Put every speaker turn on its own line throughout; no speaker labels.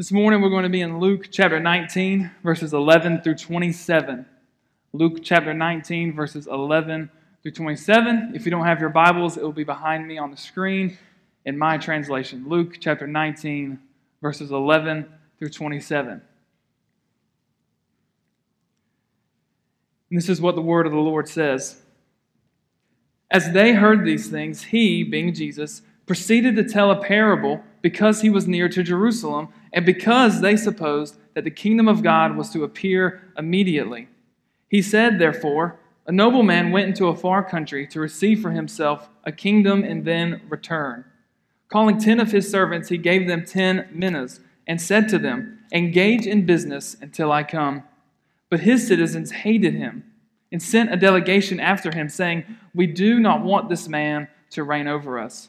This morning we're going to be in Luke chapter 19, verses 11 through 27. Luke chapter 19, verses 11 through 27. If you don't have your Bibles, it will be behind me on the screen in my translation. Luke chapter 19, verses 11 through 27. And this is what the word of the Lord says. As they heard these things, he, being Jesus, proceeded to tell a parable because he was near to Jerusalem and because they supposed that the kingdom of God was to appear immediately. He said, therefore, a nobleman went into a far country to receive for himself a kingdom and then return. Calling ten of his servants, he gave them ten minas and said to them, Engage in business until I come. But his citizens hated him and sent a delegation after him, saying, We do not want this man to reign over us.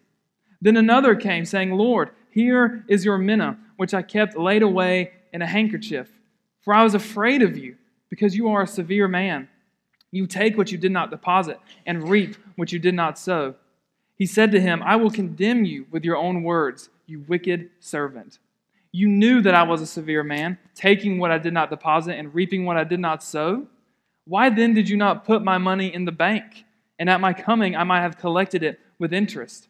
Then another came, saying, Lord, here is your mina, which I kept laid away in a handkerchief. For I was afraid of you, because you are a severe man. You take what you did not deposit, and reap what you did not sow. He said to him, I will condemn you with your own words, you wicked servant. You knew that I was a severe man, taking what I did not deposit and reaping what I did not sow. Why then did you not put my money in the bank? And at my coming I might have collected it with interest.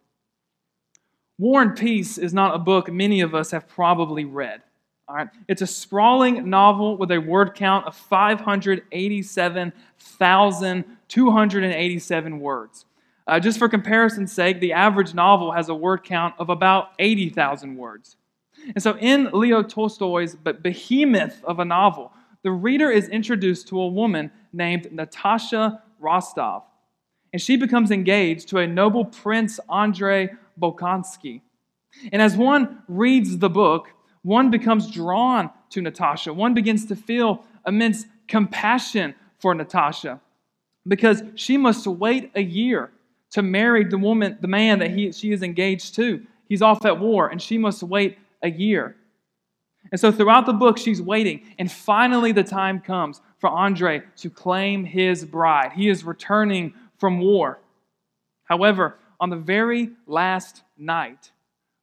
War and Peace is not a book many of us have probably read. All right? It's a sprawling novel with a word count of 587,287 words. Uh, just for comparison's sake, the average novel has a word count of about 80,000 words. And so, in Leo Tolstoy's behemoth of a novel, the reader is introduced to a woman named Natasha Rostov. And she becomes engaged to a noble prince, Andrei Bolkonsky. And as one reads the book, one becomes drawn to Natasha. One begins to feel immense compassion for Natasha because she must wait a year to marry the woman, the man that he, she is engaged to. He's off at war, and she must wait a year. And so throughout the book, she's waiting. And finally, the time comes for Andre to claim his bride. He is returning from war. However, on the very last night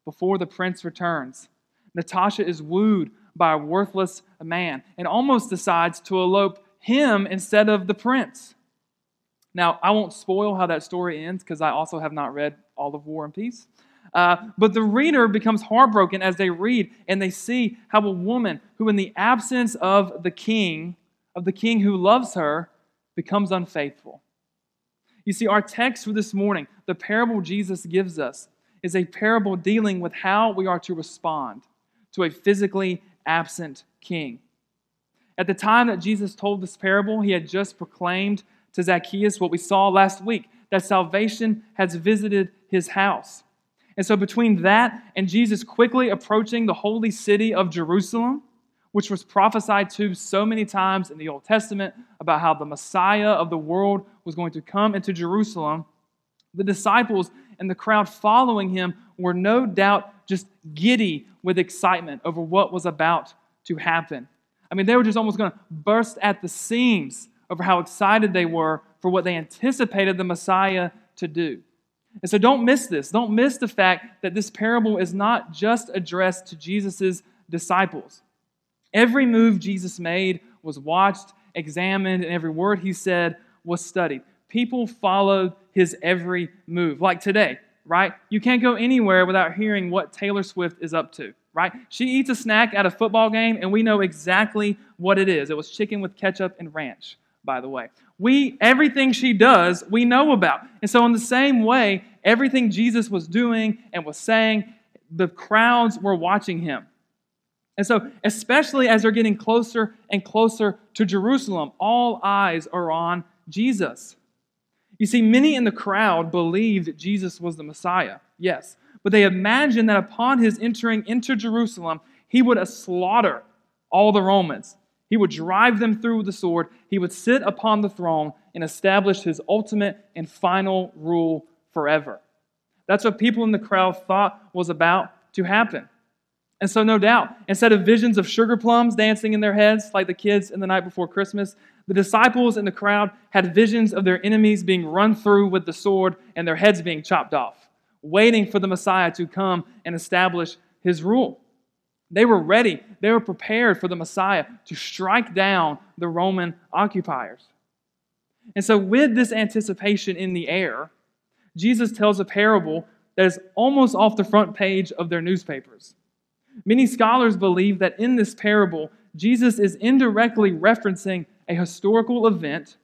before the prince returns, Natasha is wooed by a worthless man and almost decides to elope him instead of the prince. Now, I won't spoil how that story ends because I also have not read all of War and Peace. Uh, but the reader becomes heartbroken as they read and they see how a woman who, in the absence of the king, of the king who loves her, becomes unfaithful. You see, our text for this morning, the parable Jesus gives us, is a parable dealing with how we are to respond to a physically absent king. At the time that Jesus told this parable, he had just proclaimed to Zacchaeus what we saw last week that salvation has visited his house. And so, between that and Jesus quickly approaching the holy city of Jerusalem, which was prophesied to so many times in the Old Testament about how the Messiah of the world was going to come into Jerusalem, the disciples and the crowd following him were no doubt just giddy with excitement over what was about to happen. I mean, they were just almost going to burst at the seams over how excited they were for what they anticipated the Messiah to do. And so don't miss this. Don't miss the fact that this parable is not just addressed to Jesus' disciples. Every move Jesus made was watched, examined, and every word he said was studied. People followed his every move. Like today, right? You can't go anywhere without hearing what Taylor Swift is up to, right? She eats a snack at a football game, and we know exactly what it is. It was chicken with ketchup and ranch, by the way. We everything she does, we know about. And so in the same way, everything Jesus was doing and was saying, the crowds were watching him. And so, especially as they're getting closer and closer to Jerusalem, all eyes are on Jesus. You see, many in the crowd believed that Jesus was the Messiah, yes, but they imagined that upon his entering into Jerusalem, he would slaughter all the Romans. He would drive them through with the sword. He would sit upon the throne and establish his ultimate and final rule forever. That's what people in the crowd thought was about to happen. And so, no doubt, instead of visions of sugar plums dancing in their heads like the kids in the night before Christmas, the disciples in the crowd had visions of their enemies being run through with the sword and their heads being chopped off, waiting for the Messiah to come and establish his rule. They were ready, they were prepared for the Messiah to strike down the Roman occupiers. And so, with this anticipation in the air, Jesus tells a parable that is almost off the front page of their newspapers. Many scholars believe that in this parable, Jesus is indirectly referencing a historical event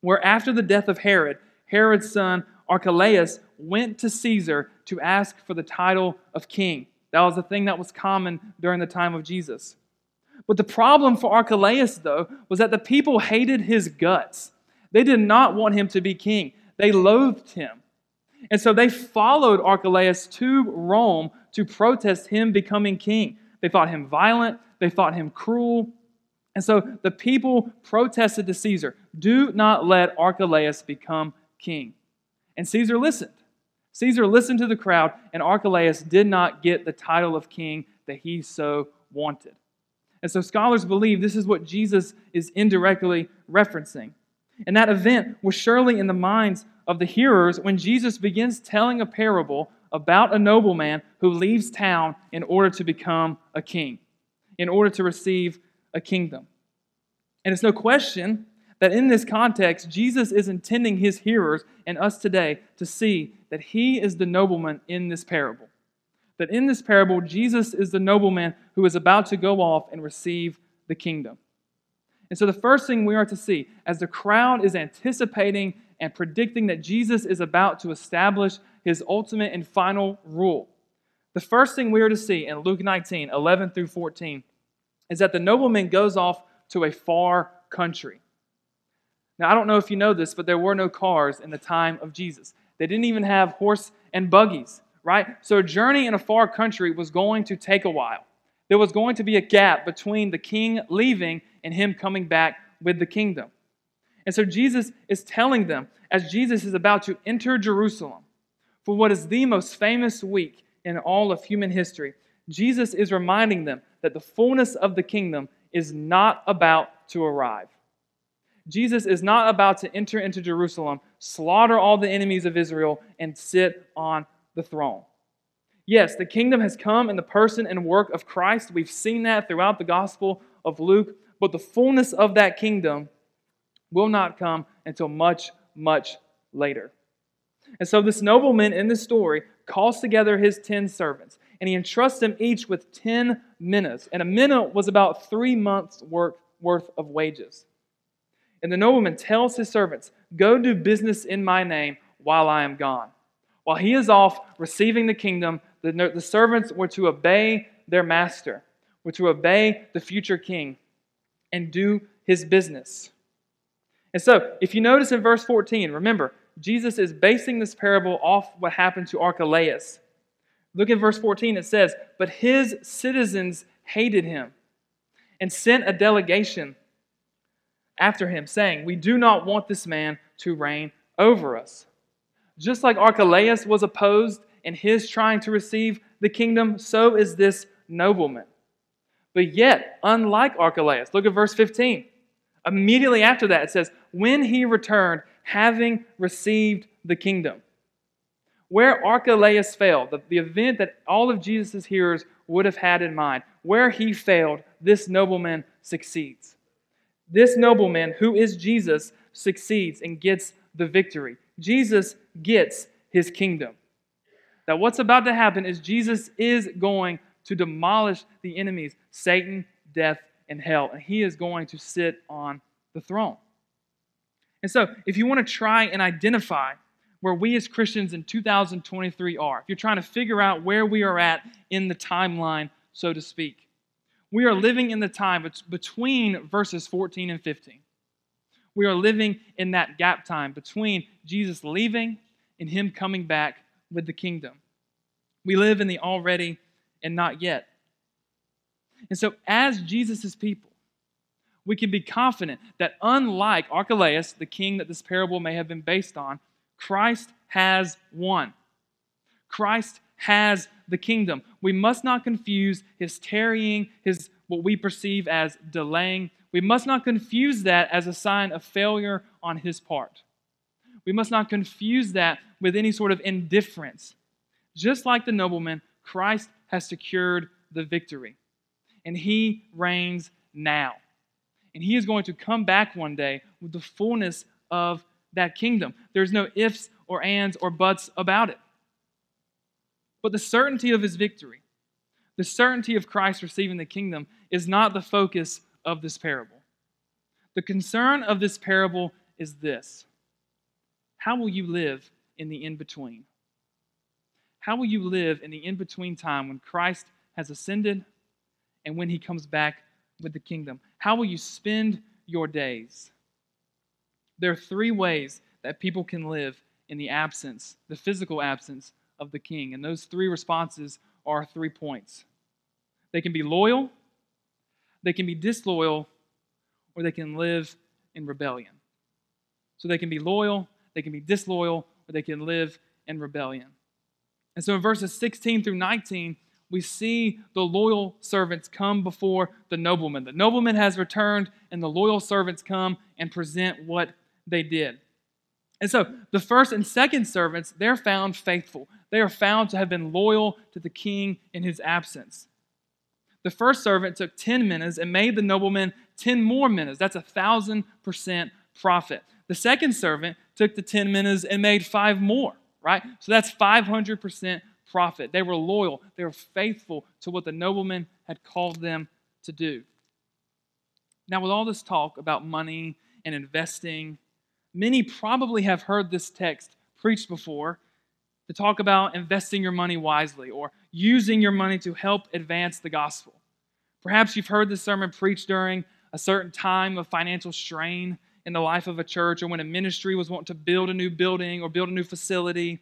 where, after the death of Herod, Herod's son Archelaus went to Caesar to ask for the title of king. That was a thing that was common during the time of Jesus. But the problem for Archelaus, though, was that the people hated his guts. They did not want him to be king, they loathed him. And so they followed Archelaus to Rome to protest him becoming king. They thought him violent, they thought him cruel. And so the people protested to Caesar do not let Archelaus become king. And Caesar listened. Caesar listened to the crowd, and Archelaus did not get the title of king that he so wanted. And so scholars believe this is what Jesus is indirectly referencing. And that event was surely in the minds of the hearers when Jesus begins telling a parable about a nobleman who leaves town in order to become a king, in order to receive a kingdom. And it's no question that in this context, Jesus is intending his hearers and us today to see that he is the nobleman in this parable. That in this parable, Jesus is the nobleman who is about to go off and receive the kingdom. And so, the first thing we are to see as the crowd is anticipating and predicting that Jesus is about to establish his ultimate and final rule. The first thing we are to see in Luke 19, 11 through 14, is that the nobleman goes off to a far country. Now, I don't know if you know this, but there were no cars in the time of Jesus. They didn't even have horse and buggies, right? So, a journey in a far country was going to take a while. There was going to be a gap between the king leaving and him coming back with the kingdom. And so Jesus is telling them, as Jesus is about to enter Jerusalem for what is the most famous week in all of human history, Jesus is reminding them that the fullness of the kingdom is not about to arrive. Jesus is not about to enter into Jerusalem, slaughter all the enemies of Israel, and sit on the throne. Yes, the kingdom has come in the person and work of Christ. We've seen that throughout the Gospel of Luke, but the fullness of that kingdom will not come until much, much later. And so this nobleman in this story calls together his 10 servants, and he entrusts them each with 10 minas. And a mina was about three months' work, worth of wages. And the nobleman tells his servants, Go do business in my name while I am gone. While he is off receiving the kingdom, the, the servants were to obey their master, were to obey the future king, and do his business. And so, if you notice in verse 14, remember, Jesus is basing this parable off what happened to Archelaus. Look at verse 14, it says, But his citizens hated him and sent a delegation after him, saying, We do not want this man to reign over us. Just like Archelaus was opposed in his trying to receive the kingdom, so is this nobleman. But yet, unlike Archelaus, look at verse 15. Immediately after that, it says, When he returned, having received the kingdom. Where Archelaus failed, the, the event that all of Jesus' hearers would have had in mind, where he failed, this nobleman succeeds. This nobleman, who is Jesus, succeeds and gets the victory. Jesus gets his kingdom. Now, what's about to happen is Jesus is going to demolish the enemies, Satan, death, and hell, and he is going to sit on the throne. And so, if you want to try and identify where we as Christians in 2023 are, if you're trying to figure out where we are at in the timeline, so to speak, we are living in the time between verses 14 and 15. We are living in that gap time between Jesus leaving and him coming back with the kingdom. We live in the already and not yet. And so, as Jesus' people, we can be confident that unlike Archelaus, the king that this parable may have been based on, Christ has won. Christ has the kingdom. We must not confuse his tarrying, his what we perceive as delaying. We must not confuse that as a sign of failure on his part. We must not confuse that with any sort of indifference. Just like the nobleman, Christ has secured the victory. And he reigns now. And he is going to come back one day with the fullness of that kingdom. There's no ifs or ands or buts about it. But the certainty of his victory, the certainty of Christ receiving the kingdom, is not the focus of this parable. The concern of this parable is this How will you live in the in between? How will you live in the in between time when Christ has ascended and when he comes back with the kingdom? How will you spend your days? There are three ways that people can live in the absence, the physical absence of the king. And those three responses are three points they can be loyal, they can be disloyal, or they can live in rebellion. So they can be loyal, they can be disloyal, or they can live in rebellion. And so in verses 16 through 19, we see the loyal servants come before the nobleman. The nobleman has returned, and the loyal servants come and present what they did. And so the first and second servants, they're found faithful. They are found to have been loyal to the king in his absence. The first servant took 10 minas and made the nobleman 10 more minas. That's a thousand percent profit. The second servant took the 10 minas and made five more, right? So that's 500% profit. They were loyal, they were faithful to what the nobleman had called them to do. Now, with all this talk about money and investing, many probably have heard this text preached before to talk about investing your money wisely or using your money to help advance the gospel. Perhaps you've heard this sermon preached during a certain time of financial strain in the life of a church or when a ministry was wanting to build a new building or build a new facility.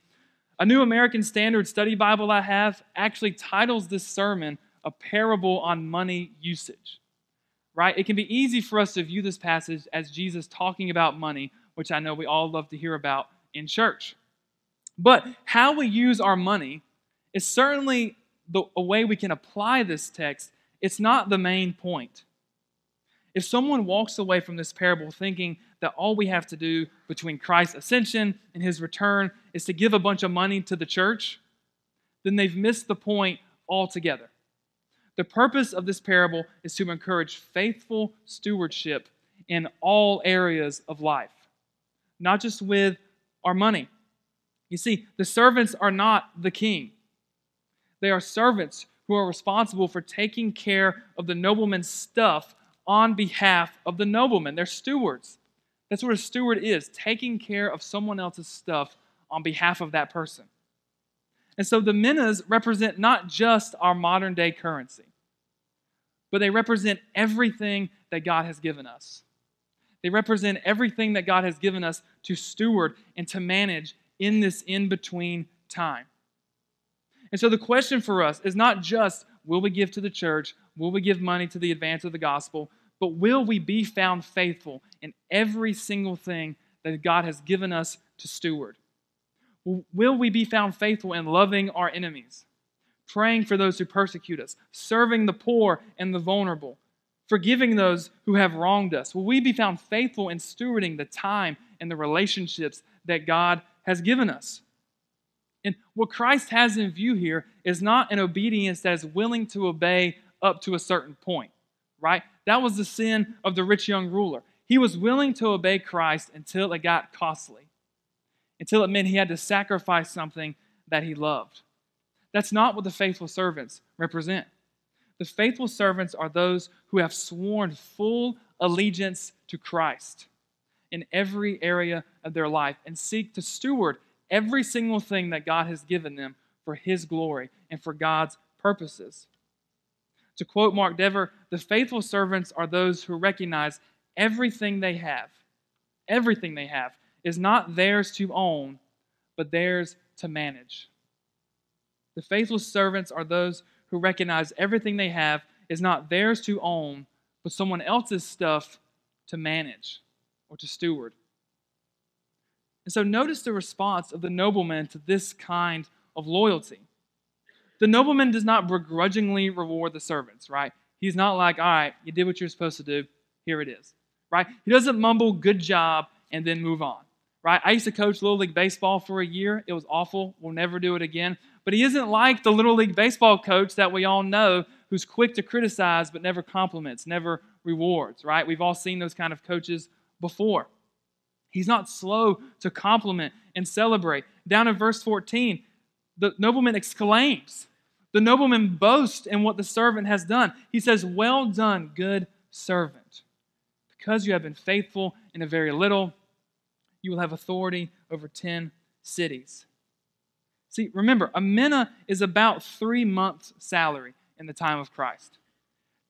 A New American Standard Study Bible I have actually titles this sermon a parable on money usage. Right? It can be easy for us to view this passage as Jesus talking about money, which I know we all love to hear about in church. But how we use our money is certainly the, a way we can apply this text. It's not the main point. If someone walks away from this parable thinking that all we have to do between Christ's ascension and his return is to give a bunch of money to the church, then they've missed the point altogether. The purpose of this parable is to encourage faithful stewardship in all areas of life, not just with our money. You see, the servants are not the king, they are servants who are responsible for taking care of the nobleman's stuff on behalf of the nobleman. They're stewards. That's what a steward is taking care of someone else's stuff on behalf of that person. And so the minas represent not just our modern day currency, but they represent everything that God has given us. They represent everything that God has given us to steward and to manage in this in between time. And so the question for us is not just will we give to the church, will we give money to the advance of the gospel, but will we be found faithful in every single thing that God has given us to steward? Will we be found faithful in loving our enemies, praying for those who persecute us, serving the poor and the vulnerable, forgiving those who have wronged us? Will we be found faithful in stewarding the time and the relationships that God has given us? And what Christ has in view here is not an obedience that is willing to obey up to a certain point right? That was the sin of the rich young ruler. He was willing to obey Christ until it got costly, until it meant he had to sacrifice something that he loved. That's not what the faithful servants represent. The faithful servants are those who have sworn full allegiance to Christ in every area of their life and seek to steward every single thing that God has given them for His glory and for God's purposes. To quote Mark Dever, the faithful servants are those who recognize everything they have, everything they have, is not theirs to own, but theirs to manage. The faithful servants are those who recognize everything they have is not theirs to own, but someone else's stuff to manage or to steward. And so notice the response of the nobleman to this kind of loyalty. The nobleman does not begrudgingly reward the servants, right? He's not like, all right, you did what you're supposed to do, here it is, right? He doesn't mumble, good job, and then move on, right? I used to coach Little League Baseball for a year. It was awful. We'll never do it again. But he isn't like the Little League Baseball coach that we all know who's quick to criticize but never compliments, never rewards, right? We've all seen those kind of coaches before. He's not slow to compliment and celebrate. Down in verse 14, the nobleman exclaims. The nobleman boasts in what the servant has done. He says, Well done, good servant. Because you have been faithful in a very little, you will have authority over 10 cities. See, remember, a mina is about three months' salary in the time of Christ.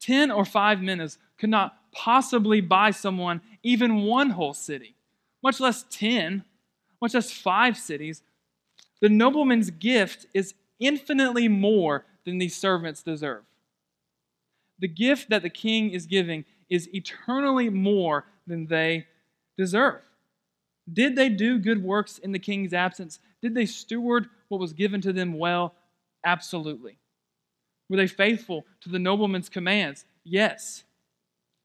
10 or 5 minas could not possibly buy someone even one whole city, much less 10, much less five cities. The nobleman's gift is infinitely more than these servants deserve. The gift that the king is giving is eternally more than they deserve. Did they do good works in the king's absence? Did they steward what was given to them well? Absolutely. Were they faithful to the nobleman's commands? Yes.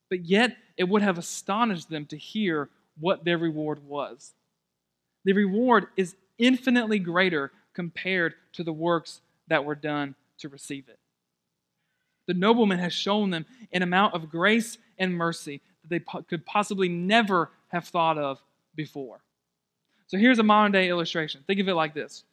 But yet, it would have astonished them to hear what their reward was. The reward is infinitely greater compared to the works that were done to receive it. The nobleman has shown them an amount of grace and mercy that they po- could possibly never have thought of before. So here's a modern day illustration. Think of it like this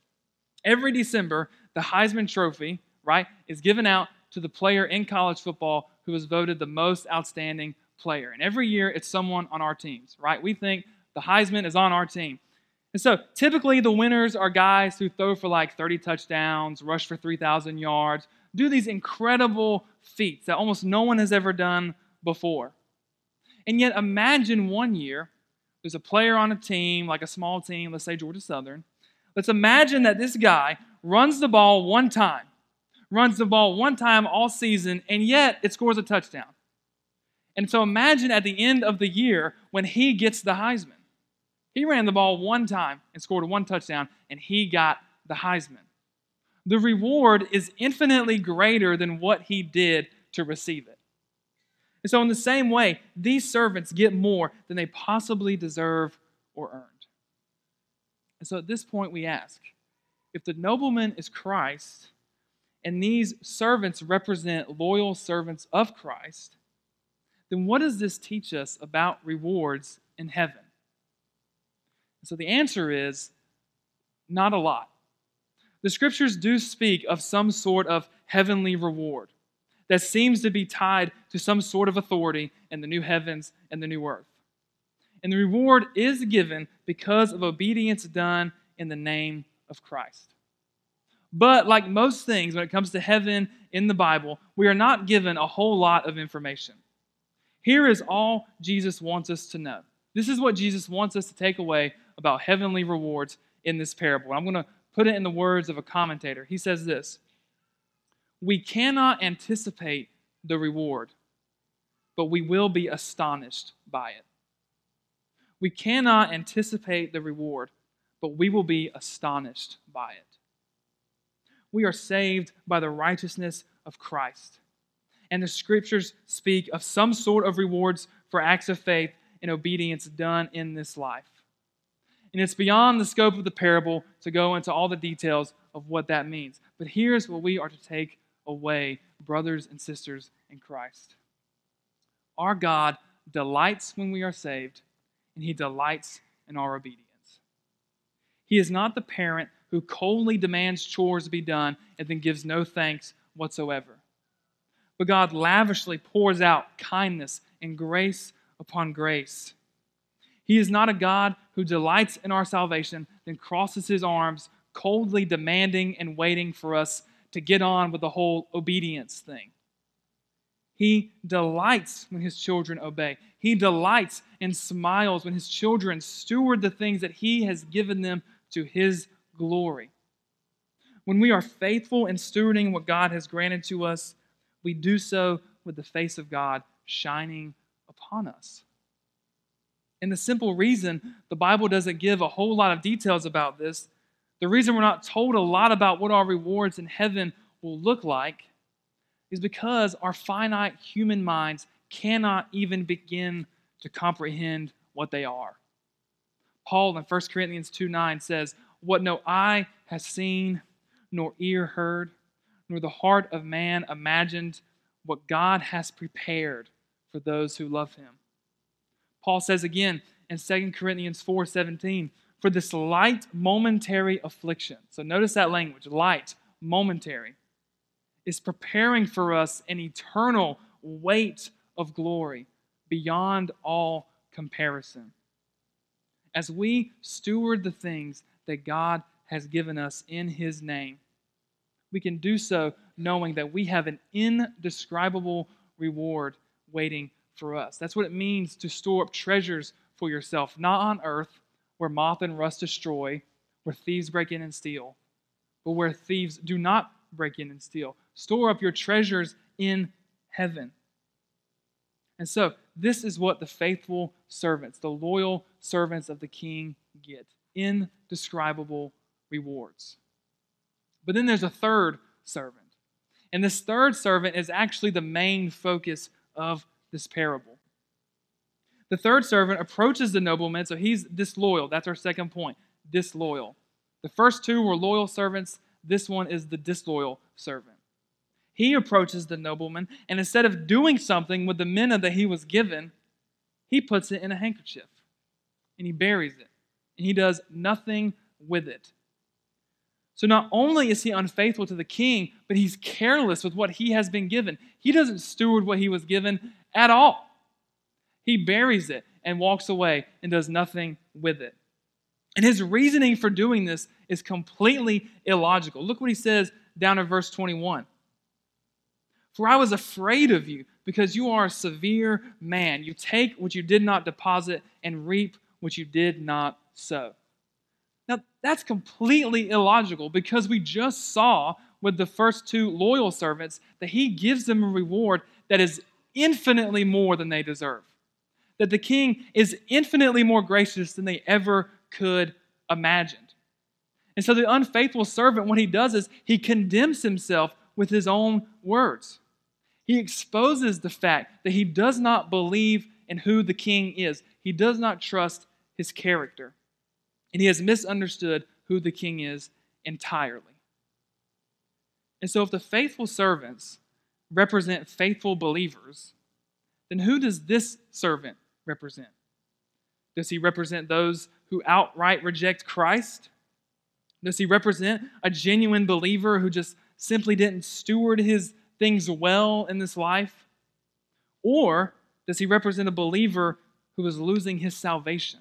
Every December, the Heisman Trophy, right, is given out to the player in college football who was voted the most outstanding player. And every year, it's someone on our teams, right? We think the Heisman is on our team. And so typically the winners are guys who throw for like 30 touchdowns, rush for 3,000 yards, do these incredible feats that almost no one has ever done before. And yet imagine one year there's a player on a team, like a small team, let's say Georgia Southern. Let's imagine that this guy runs the ball one time, runs the ball one time all season, and yet it scores a touchdown. And so imagine at the end of the year when he gets the Heisman. He ran the ball one time and scored one touchdown, and he got the Heisman. The reward is infinitely greater than what he did to receive it. And so, in the same way, these servants get more than they possibly deserve or earned. And so, at this point, we ask if the nobleman is Christ and these servants represent loyal servants of Christ, then what does this teach us about rewards in heaven? So the answer is not a lot. The scriptures do speak of some sort of heavenly reward that seems to be tied to some sort of authority in the new heavens and the new earth. And the reward is given because of obedience done in the name of Christ. But like most things, when it comes to heaven in the Bible, we are not given a whole lot of information. Here is all Jesus wants us to know. This is what Jesus wants us to take away about heavenly rewards in this parable. I'm going to put it in the words of a commentator. He says this We cannot anticipate the reward, but we will be astonished by it. We cannot anticipate the reward, but we will be astonished by it. We are saved by the righteousness of Christ. And the scriptures speak of some sort of rewards for acts of faith and obedience done in this life. And it's beyond the scope of the parable to go into all the details of what that means. But here's what we are to take away, brothers and sisters in Christ. Our God delights when we are saved, and He delights in our obedience. He is not the parent who coldly demands chores be done and then gives no thanks whatsoever. But God lavishly pours out kindness and grace upon grace. He is not a God who delights in our salvation, then crosses his arms, coldly demanding and waiting for us to get on with the whole obedience thing. He delights when his children obey. He delights and smiles when his children steward the things that he has given them to his glory. When we are faithful in stewarding what God has granted to us, we do so with the face of God shining upon us. And the simple reason the Bible doesn't give a whole lot of details about this, the reason we're not told a lot about what our rewards in heaven will look like, is because our finite human minds cannot even begin to comprehend what they are. Paul in 1 Corinthians 2 9 says, What no eye has seen, nor ear heard, nor the heart of man imagined, what God has prepared for those who love him. Paul says again in 2 Corinthians 4 17, for this light momentary affliction. So notice that language light, momentary is preparing for us an eternal weight of glory beyond all comparison. As we steward the things that God has given us in His name, we can do so knowing that we have an indescribable reward waiting for us. That's what it means to store up treasures for yourself, not on earth where moth and rust destroy, where thieves break in and steal, but where thieves do not break in and steal. Store up your treasures in heaven. And so, this is what the faithful servants, the loyal servants of the king, get indescribable rewards. But then there's a third servant. And this third servant is actually the main focus of this parable. The third servant approaches the nobleman, so he's disloyal. That's our second point disloyal. The first two were loyal servants, this one is the disloyal servant. He approaches the nobleman, and instead of doing something with the mina that he was given, he puts it in a handkerchief and he buries it. And he does nothing with it. So not only is he unfaithful to the king, but he's careless with what he has been given. He doesn't steward what he was given at all. He buries it and walks away and does nothing with it. And his reasoning for doing this is completely illogical. Look what he says down in verse 21. For I was afraid of you because you are a severe man. You take what you did not deposit and reap what you did not sow. Now, that's completely illogical because we just saw with the first two loyal servants that he gives them a reward that is infinitely more than they deserve. That the king is infinitely more gracious than they ever could imagine. And so the unfaithful servant, what he does is he condemns himself with his own words. He exposes the fact that he does not believe in who the king is, he does not trust his character. And he has misunderstood who the king is entirely. And so, if the faithful servants represent faithful believers, then who does this servant represent? Does he represent those who outright reject Christ? Does he represent a genuine believer who just simply didn't steward his things well in this life? Or does he represent a believer who is losing his salvation?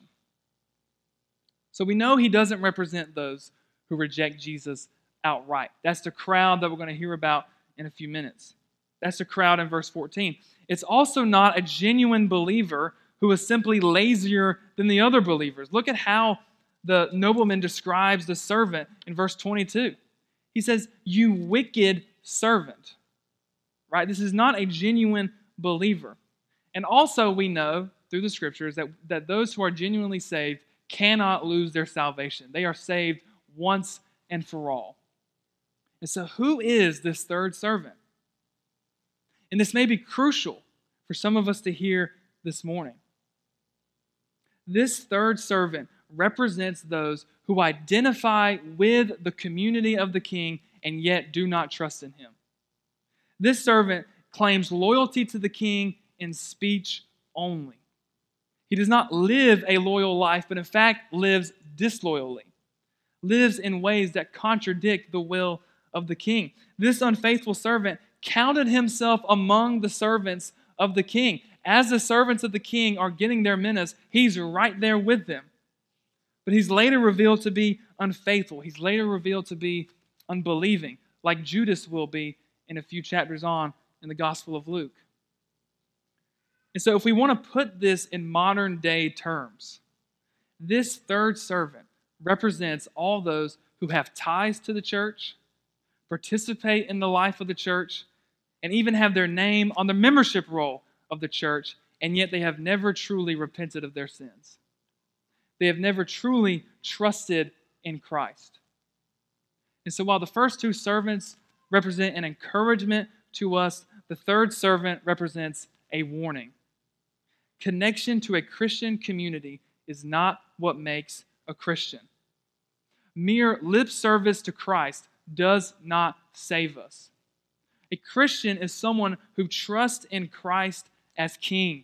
So we know he doesn't represent those who reject Jesus outright. That's the crowd that we're going to hear about in a few minutes. That's the crowd in verse 14. It's also not a genuine believer who is simply lazier than the other believers. Look at how the nobleman describes the servant in verse 22. He says, You wicked servant. Right? This is not a genuine believer. And also, we know through the scriptures that, that those who are genuinely saved cannot lose their salvation. They are saved once and for all. And so, who is this third servant? And this may be crucial for some of us to hear this morning. This third servant represents those who identify with the community of the king and yet do not trust in him. This servant claims loyalty to the king in speech only. He does not live a loyal life, but in fact lives disloyally. lives in ways that contradict the will of the king. This unfaithful servant counted himself among the servants of the king. As the servants of the king are getting their minas, he's right there with them. But he's later revealed to be unfaithful. He's later revealed to be unbelieving, like Judas will be in a few chapters on in the Gospel of Luke. And so, if we want to put this in modern day terms, this third servant represents all those who have ties to the church, participate in the life of the church, and even have their name on the membership roll of the church, and yet they have never truly repented of their sins. They have never truly trusted in Christ. And so, while the first two servants represent an encouragement to us, the third servant represents a warning. Connection to a Christian community is not what makes a Christian. Mere lip service to Christ does not save us. A Christian is someone who trusts in Christ as King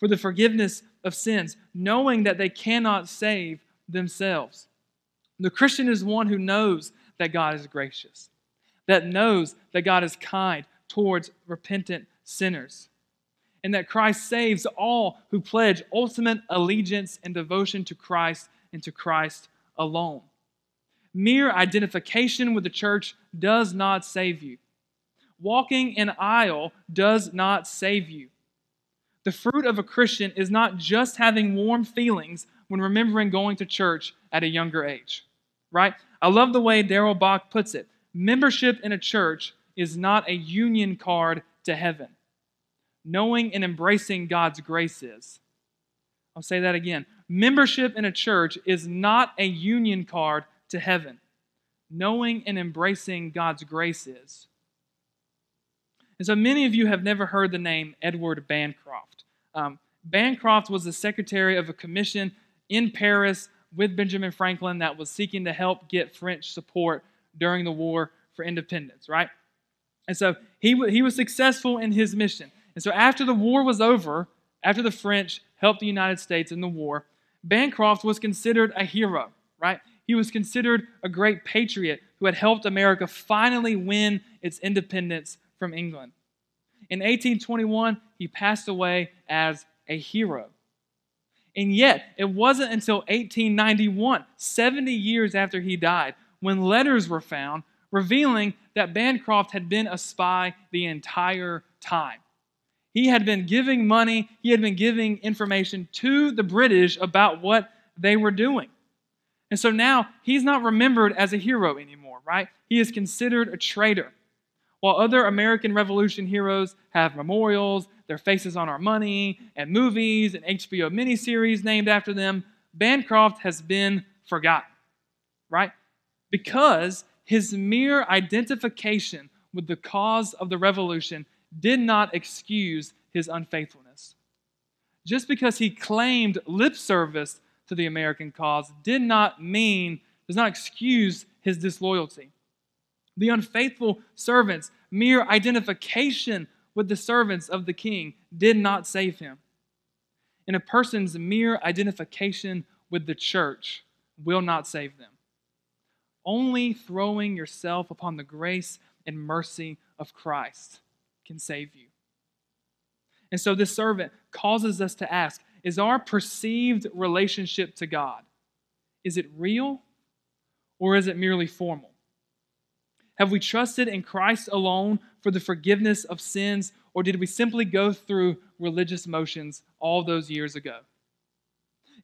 for the forgiveness of sins, knowing that they cannot save themselves. The Christian is one who knows that God is gracious, that knows that God is kind towards repentant sinners, and that Christ saves all who pledge ultimate allegiance and devotion to Christ and to Christ alone. Mere identification with the church does not save you. Walking an aisle does not save you. The fruit of a Christian is not just having warm feelings when remembering going to church at a younger age, right? I love the way Darrell Bock puts it. Membership in a church is not a union card to heaven. Knowing and embracing God's grace is. I'll say that again. Membership in a church is not a union card to heaven. Knowing and embracing God's grace is. And so many of you have never heard the name Edward Bancroft. Um, Bancroft was the secretary of a commission in Paris with Benjamin Franklin that was seeking to help get French support during the War for Independence, right? And so he, he was successful in his mission. And so after the war was over, after the French helped the United States in the war, Bancroft was considered a hero, right? He was considered a great patriot who had helped America finally win its independence from England. In 1821, he passed away as a hero. And yet, it wasn't until 1891, 70 years after he died, when letters were found revealing that Bancroft had been a spy the entire time. He had been giving money, he had been giving information to the British about what they were doing. And so now he's not remembered as a hero anymore, right? He is considered a traitor. While other American Revolution heroes have memorials, their faces on our money, and movies and HBO miniseries named after them, Bancroft has been forgotten, right? Because his mere identification with the cause of the revolution did not excuse his unfaithfulness. Just because he claimed lip service to the American cause did not mean, does not excuse his disloyalty. The unfaithful servant's mere identification with the servants of the king did not save him. And a person's mere identification with the church will not save them. Only throwing yourself upon the grace and mercy of Christ can save you. And so this servant causes us to ask is our perceived relationship to God is it real or is it merely formal? Have we trusted in Christ alone for the forgiveness of sins, or did we simply go through religious motions all those years ago?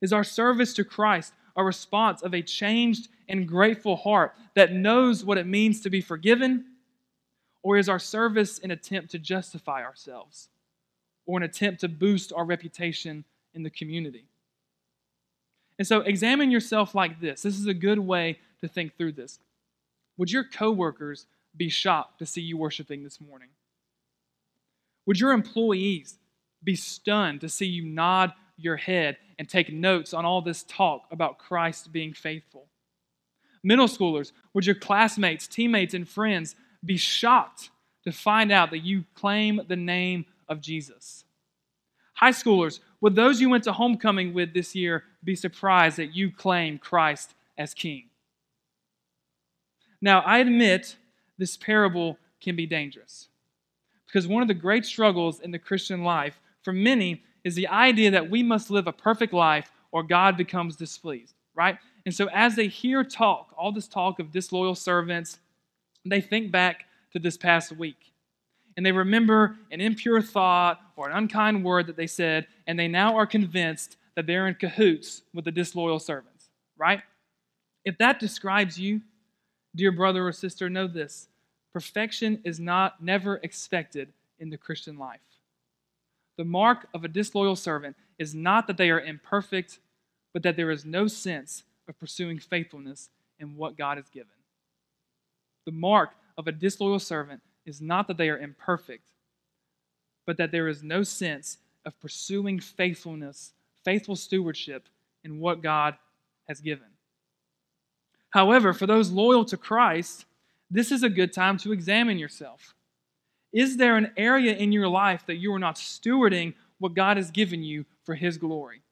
Is our service to Christ a response of a changed and grateful heart that knows what it means to be forgiven? Or is our service an attempt to justify ourselves or an attempt to boost our reputation in the community? And so examine yourself like this. This is a good way to think through this. Would your coworkers be shocked to see you worshiping this morning? Would your employees be stunned to see you nod your head and take notes on all this talk about Christ being faithful? Middle schoolers, would your classmates, teammates, and friends be shocked to find out that you claim the name of Jesus? High schoolers, would those you went to homecoming with this year be surprised that you claim Christ as King? Now, I admit this parable can be dangerous because one of the great struggles in the Christian life for many is the idea that we must live a perfect life or God becomes displeased, right? And so, as they hear talk, all this talk of disloyal servants, they think back to this past week. And they remember an impure thought or an unkind word that they said, and they now are convinced that they're in cahoots with the disloyal servants, right? If that describes you, dear brother or sister, know this perfection is not never expected in the Christian life. The mark of a disloyal servant is not that they are imperfect, but that there is no sense of pursuing faithfulness in what God has given. The mark of a disloyal servant is not that they are imperfect, but that there is no sense of pursuing faithfulness, faithful stewardship in what God has given. However, for those loyal to Christ, this is a good time to examine yourself. Is there an area in your life that you are not stewarding what God has given you for His glory?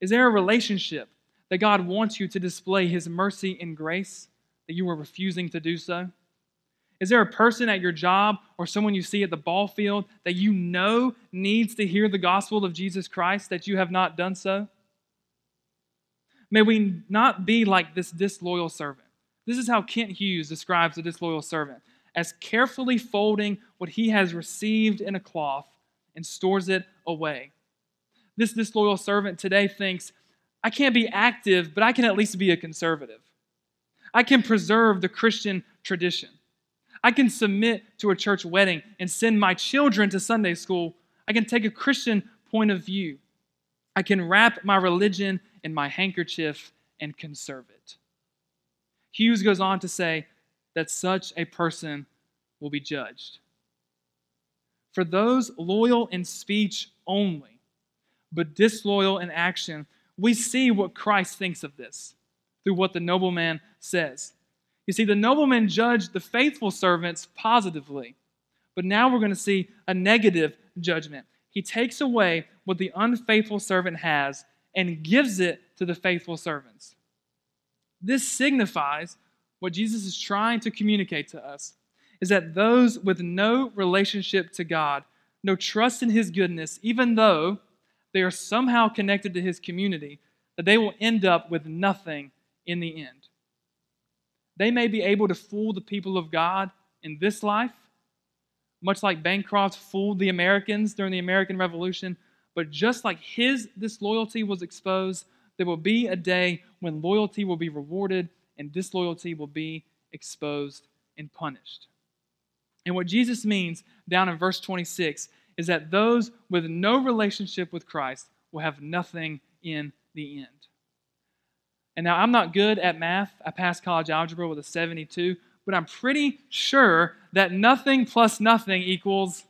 Is there a relationship that God wants you to display His mercy and grace that you are refusing to do so? Is there a person at your job or someone you see at the ball field that you know needs to hear the gospel of Jesus Christ that you have not done so? May we not be like this disloyal servant. This is how Kent Hughes describes the disloyal servant as carefully folding what he has received in a cloth and stores it away. This disloyal servant today thinks, I can't be active, but I can at least be a conservative. I can preserve the Christian tradition. I can submit to a church wedding and send my children to Sunday school. I can take a Christian point of view. I can wrap my religion in my handkerchief and conserve it. Hughes goes on to say that such a person will be judged. For those loyal in speech only, but disloyal in action, we see what Christ thinks of this through what the nobleman says. You see, the nobleman judged the faithful servants positively, but now we're going to see a negative judgment. He takes away what the unfaithful servant has and gives it to the faithful servants. This signifies what Jesus is trying to communicate to us is that those with no relationship to God, no trust in his goodness, even though they are somehow connected to his community, that they will end up with nothing in the end. They may be able to fool the people of God in this life, much like Bancroft fooled the Americans during the American Revolution, but just like his disloyalty was exposed, there will be a day when loyalty will be rewarded and disloyalty will be exposed and punished. And what Jesus means down in verse 26 is that those with no relationship with Christ will have nothing in the end. And now I'm not good at math. I passed college algebra with a 72, but I'm pretty sure that nothing plus nothing equals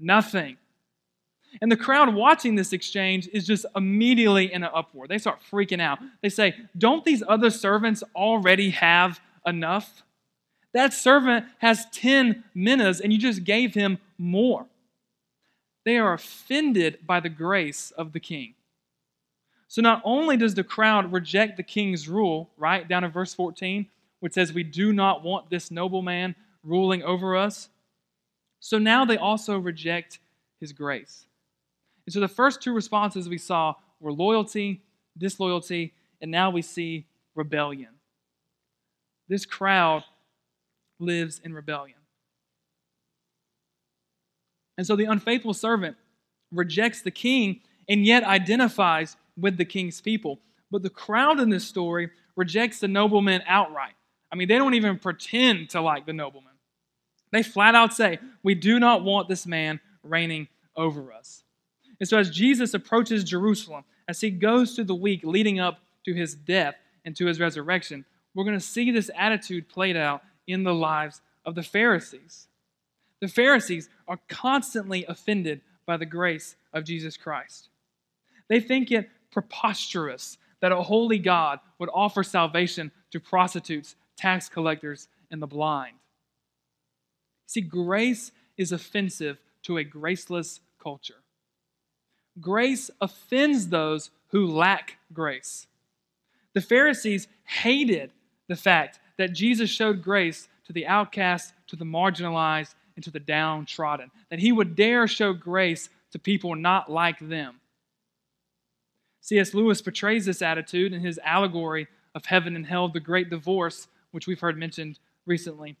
nothing. And the crowd watching this exchange is just immediately in an uproar. They start freaking out. They say, Don't these other servants already have enough? That servant has 10 minas and you just gave him more. They are offended by the grace of the king. So not only does the crowd reject the king's rule, right, down in verse 14, which says, We do not want this nobleman ruling over us, so now they also reject his grace. And so the first two responses we saw were loyalty, disloyalty, and now we see rebellion. This crowd lives in rebellion. And so the unfaithful servant rejects the king and yet identifies with the king's people. But the crowd in this story rejects the nobleman outright. I mean, they don't even pretend to like the nobleman. They flat out say, We do not want this man reigning over us. And so, as Jesus approaches Jerusalem, as he goes through the week leading up to his death and to his resurrection, we're going to see this attitude played out in the lives of the Pharisees. The Pharisees are constantly offended by the grace of Jesus Christ. They think it preposterous that a holy God would offer salvation to prostitutes, tax collectors, and the blind. See, grace is offensive to a graceless culture. Grace offends those who lack grace. The Pharisees hated the fact that Jesus showed grace to the outcast, to the marginalized, and to the downtrodden. That he would dare show grace to people not like them. C.S. Lewis portrays this attitude in his allegory of heaven and hell, The Great Divorce, which we've heard mentioned recently.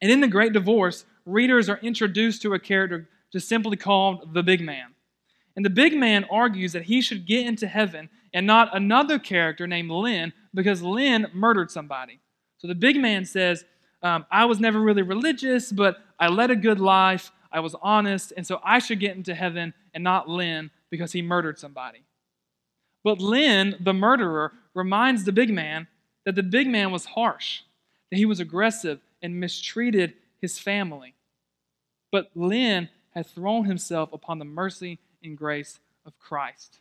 And in The Great Divorce, readers are introduced to a character just simply called the big man. And the big man argues that he should get into heaven and not another character named Len because Len murdered somebody. So the big man says, um, I was never really religious, but I led a good life. I was honest, and so I should get into heaven and not Len because he murdered somebody. But Len, the murderer, reminds the big man that the big man was harsh, that he was aggressive and mistreated his family. But Len had thrown himself upon the mercy and grace of Christ.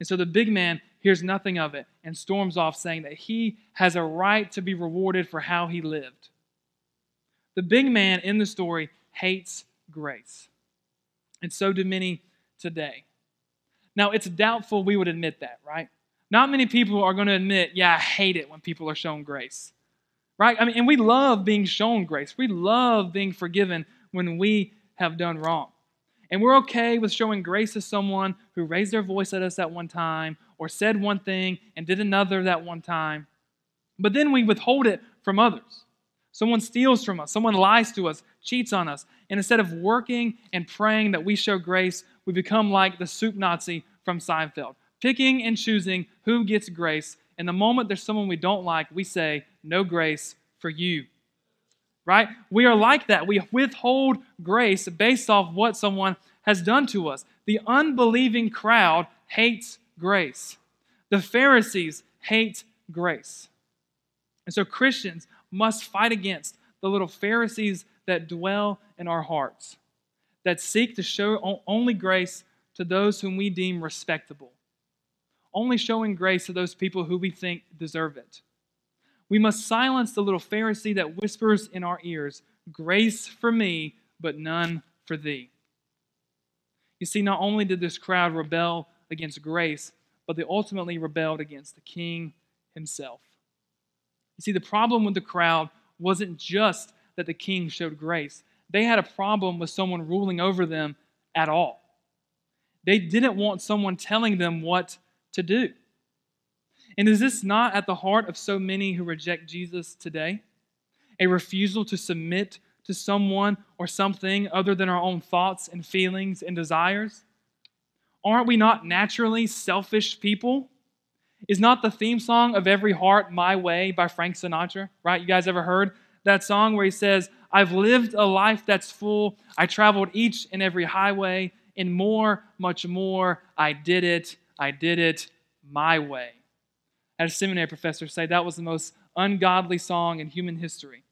And so the big man hears nothing of it and storms off, saying that he has a right to be rewarded for how he lived. The big man in the story hates grace. And so do many today. Now, it's doubtful we would admit that, right? Not many people are going to admit, yeah, I hate it when people are shown grace. Right? I mean, and we love being shown grace. We love being forgiven when we have done wrong. And we're okay with showing grace to someone who raised their voice at us at one time or said one thing and did another that one time. But then we withhold it from others. Someone steals from us, someone lies to us, cheats on us. And instead of working and praying that we show grace, we become like the soup Nazi from Seinfeld, picking and choosing who gets grace. And the moment there's someone we don't like, we say, No grace for you. Right? We are like that. We withhold grace based off what someone has done to us. The unbelieving crowd hates grace, the Pharisees hate grace. And so Christians must fight against the little Pharisees that dwell in our hearts, that seek to show only grace to those whom we deem respectable, only showing grace to those people who we think deserve it. We must silence the little Pharisee that whispers in our ears, Grace for me, but none for thee. You see, not only did this crowd rebel against grace, but they ultimately rebelled against the king himself. You see, the problem with the crowd wasn't just that the king showed grace, they had a problem with someone ruling over them at all. They didn't want someone telling them what to do. And is this not at the heart of so many who reject Jesus today? A refusal to submit to someone or something other than our own thoughts and feelings and desires? Aren't we not naturally selfish people? Is not the theme song of Every Heart My Way by Frank Sinatra, right? You guys ever heard that song where he says, I've lived a life that's full. I traveled each and every highway, and more, much more. I did it. I did it my way. Had a seminary professor say that was the most ungodly song in human history.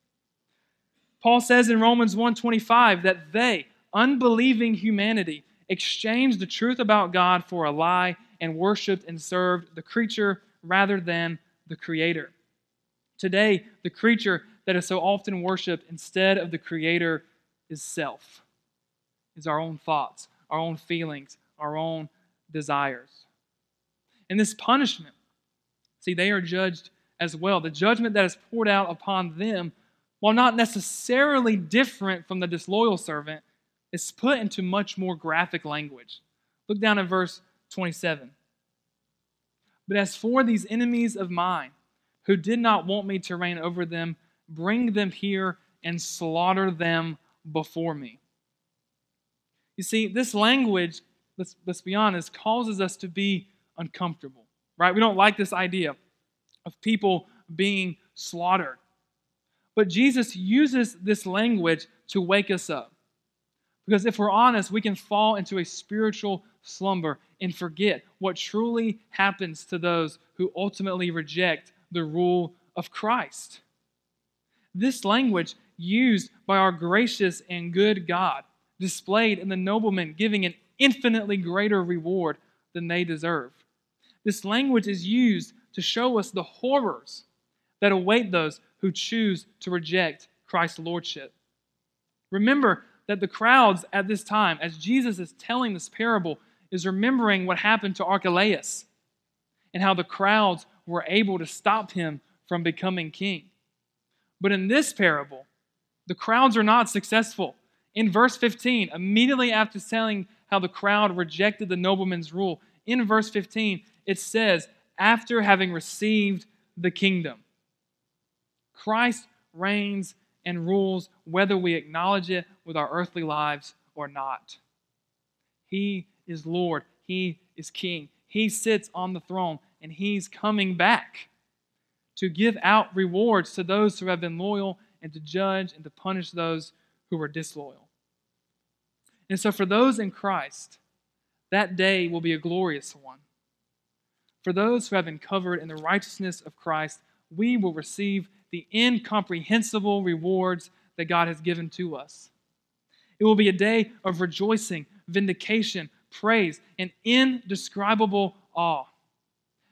Paul says in Romans 1:25 that they, unbelieving humanity, exchanged the truth about God for a lie and worshiped and served the creature rather than the creator. Today, the creature that is so often worshiped instead of the creator is self. Is our own thoughts, our own feelings, our own desires. And this punishment, see, they are judged as well. The judgment that is poured out upon them, while not necessarily different from the disloyal servant, is put into much more graphic language. Look down at verse 27. But as for these enemies of mine, who did not want me to reign over them, bring them here and slaughter them before me. You see, this language, let's, let's be honest, causes us to be uncomfortable, right? We don't like this idea of people being slaughtered. But Jesus uses this language to wake us up. Because if we're honest, we can fall into a spiritual slumber and forget what truly happens to those who ultimately reject the rule of Christ. This language used by our gracious and good God, displayed in the nobleman giving an infinitely greater reward than they deserve. This language is used to show us the horrors that await those who choose to reject Christ's lordship. Remember that the crowds at this time, as Jesus is telling this parable, is remembering what happened to Archelaus and how the crowds were able to stop him from becoming king. But in this parable, the crowds are not successful. In verse 15, immediately after telling how the crowd rejected the nobleman's rule, in verse 15, it says, after having received the kingdom. Christ reigns and rules whether we acknowledge it with our earthly lives or not. He is Lord, He is King. He sits on the throne, and He's coming back to give out rewards to those who have been loyal and to judge and to punish those who were disloyal. And so, for those in Christ, that day will be a glorious one. For those who have been covered in the righteousness of Christ, we will receive the incomprehensible rewards that God has given to us. It will be a day of rejoicing, vindication, praise, and indescribable awe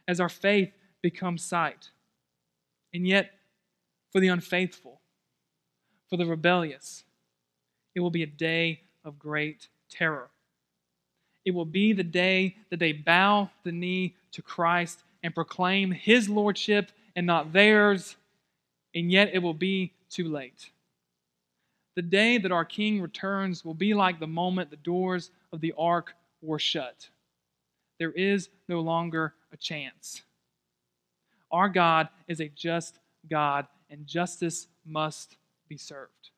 as our faith becomes sight. And yet, for the unfaithful, for the rebellious, it will be a day of great terror. It will be the day that they bow the knee to Christ and proclaim his lordship and not theirs, and yet it will be too late. The day that our King returns will be like the moment the doors of the ark were shut. There is no longer a chance. Our God is a just God, and justice must be served.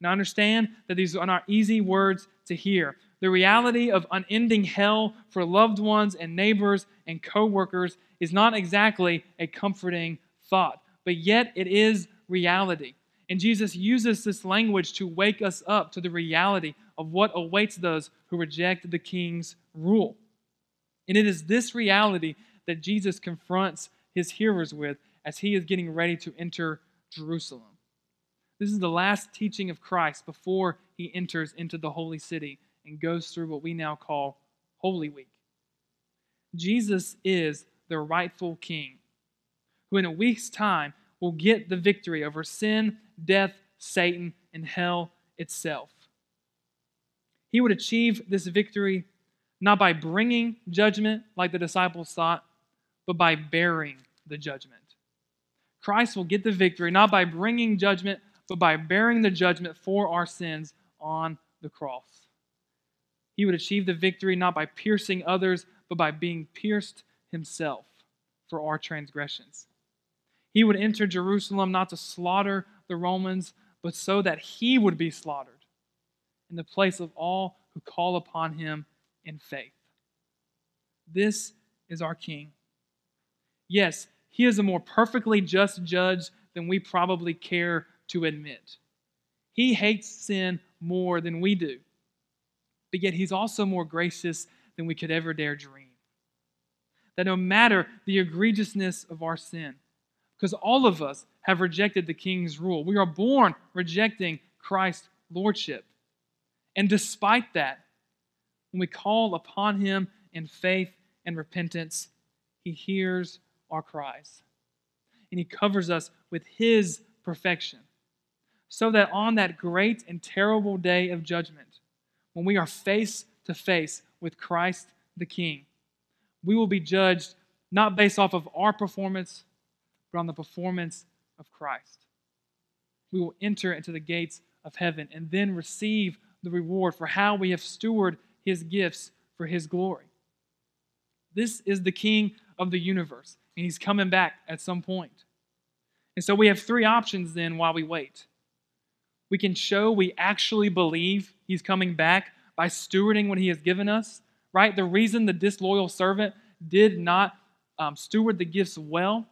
Now, understand that these are not easy words to hear. The reality of unending hell for loved ones and neighbors and co workers is not exactly a comforting thought, but yet it is reality. And Jesus uses this language to wake us up to the reality of what awaits those who reject the king's rule. And it is this reality that Jesus confronts his hearers with as he is getting ready to enter Jerusalem. This is the last teaching of Christ before he enters into the holy city and goes through what we now call Holy Week. Jesus is the rightful king who, in a week's time, will get the victory over sin, death, Satan, and hell itself. He would achieve this victory not by bringing judgment like the disciples thought, but by bearing the judgment. Christ will get the victory not by bringing judgment, but by bearing the judgment for our sins on the cross. He would achieve the victory not by piercing others, but by being pierced himself for our transgressions. He would enter Jerusalem not to slaughter the Romans, but so that he would be slaughtered in the place of all who call upon him in faith. This is our King. Yes, he is a more perfectly just judge than we probably care to admit. He hates sin more than we do, but yet he's also more gracious than we could ever dare dream. That no matter the egregiousness of our sin, because all of us have rejected the king's rule, we are born rejecting Christ's lordship. And despite that, when we call upon him in faith and repentance, he hears our cries. And he covers us with his perfection. So that on that great and terrible day of judgment, when we are face to face with Christ the King, we will be judged not based off of our performance, but on the performance of Christ. We will enter into the gates of heaven and then receive the reward for how we have stewarded his gifts for his glory. This is the King of the universe, and he's coming back at some point. And so we have three options then while we wait. We can show we actually believe he's coming back by stewarding what he has given us, right? The reason the disloyal servant did not um, steward the gifts well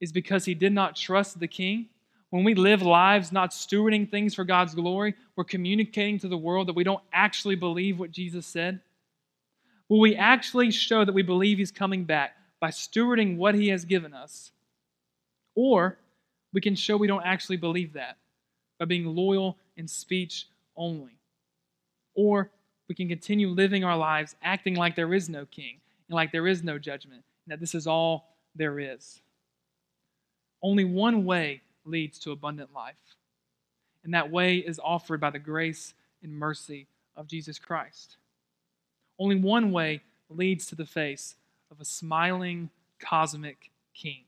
is because he did not trust the king. When we live lives not stewarding things for God's glory, we're communicating to the world that we don't actually believe what Jesus said. Will we actually show that we believe he's coming back by stewarding what he has given us? Or we can show we don't actually believe that by being loyal in speech only. Or we can continue living our lives acting like there is no king and like there is no judgment, and that this is all there is. Only one way leads to abundant life, and that way is offered by the grace and mercy of Jesus Christ. Only one way leads to the face of a smiling cosmic king.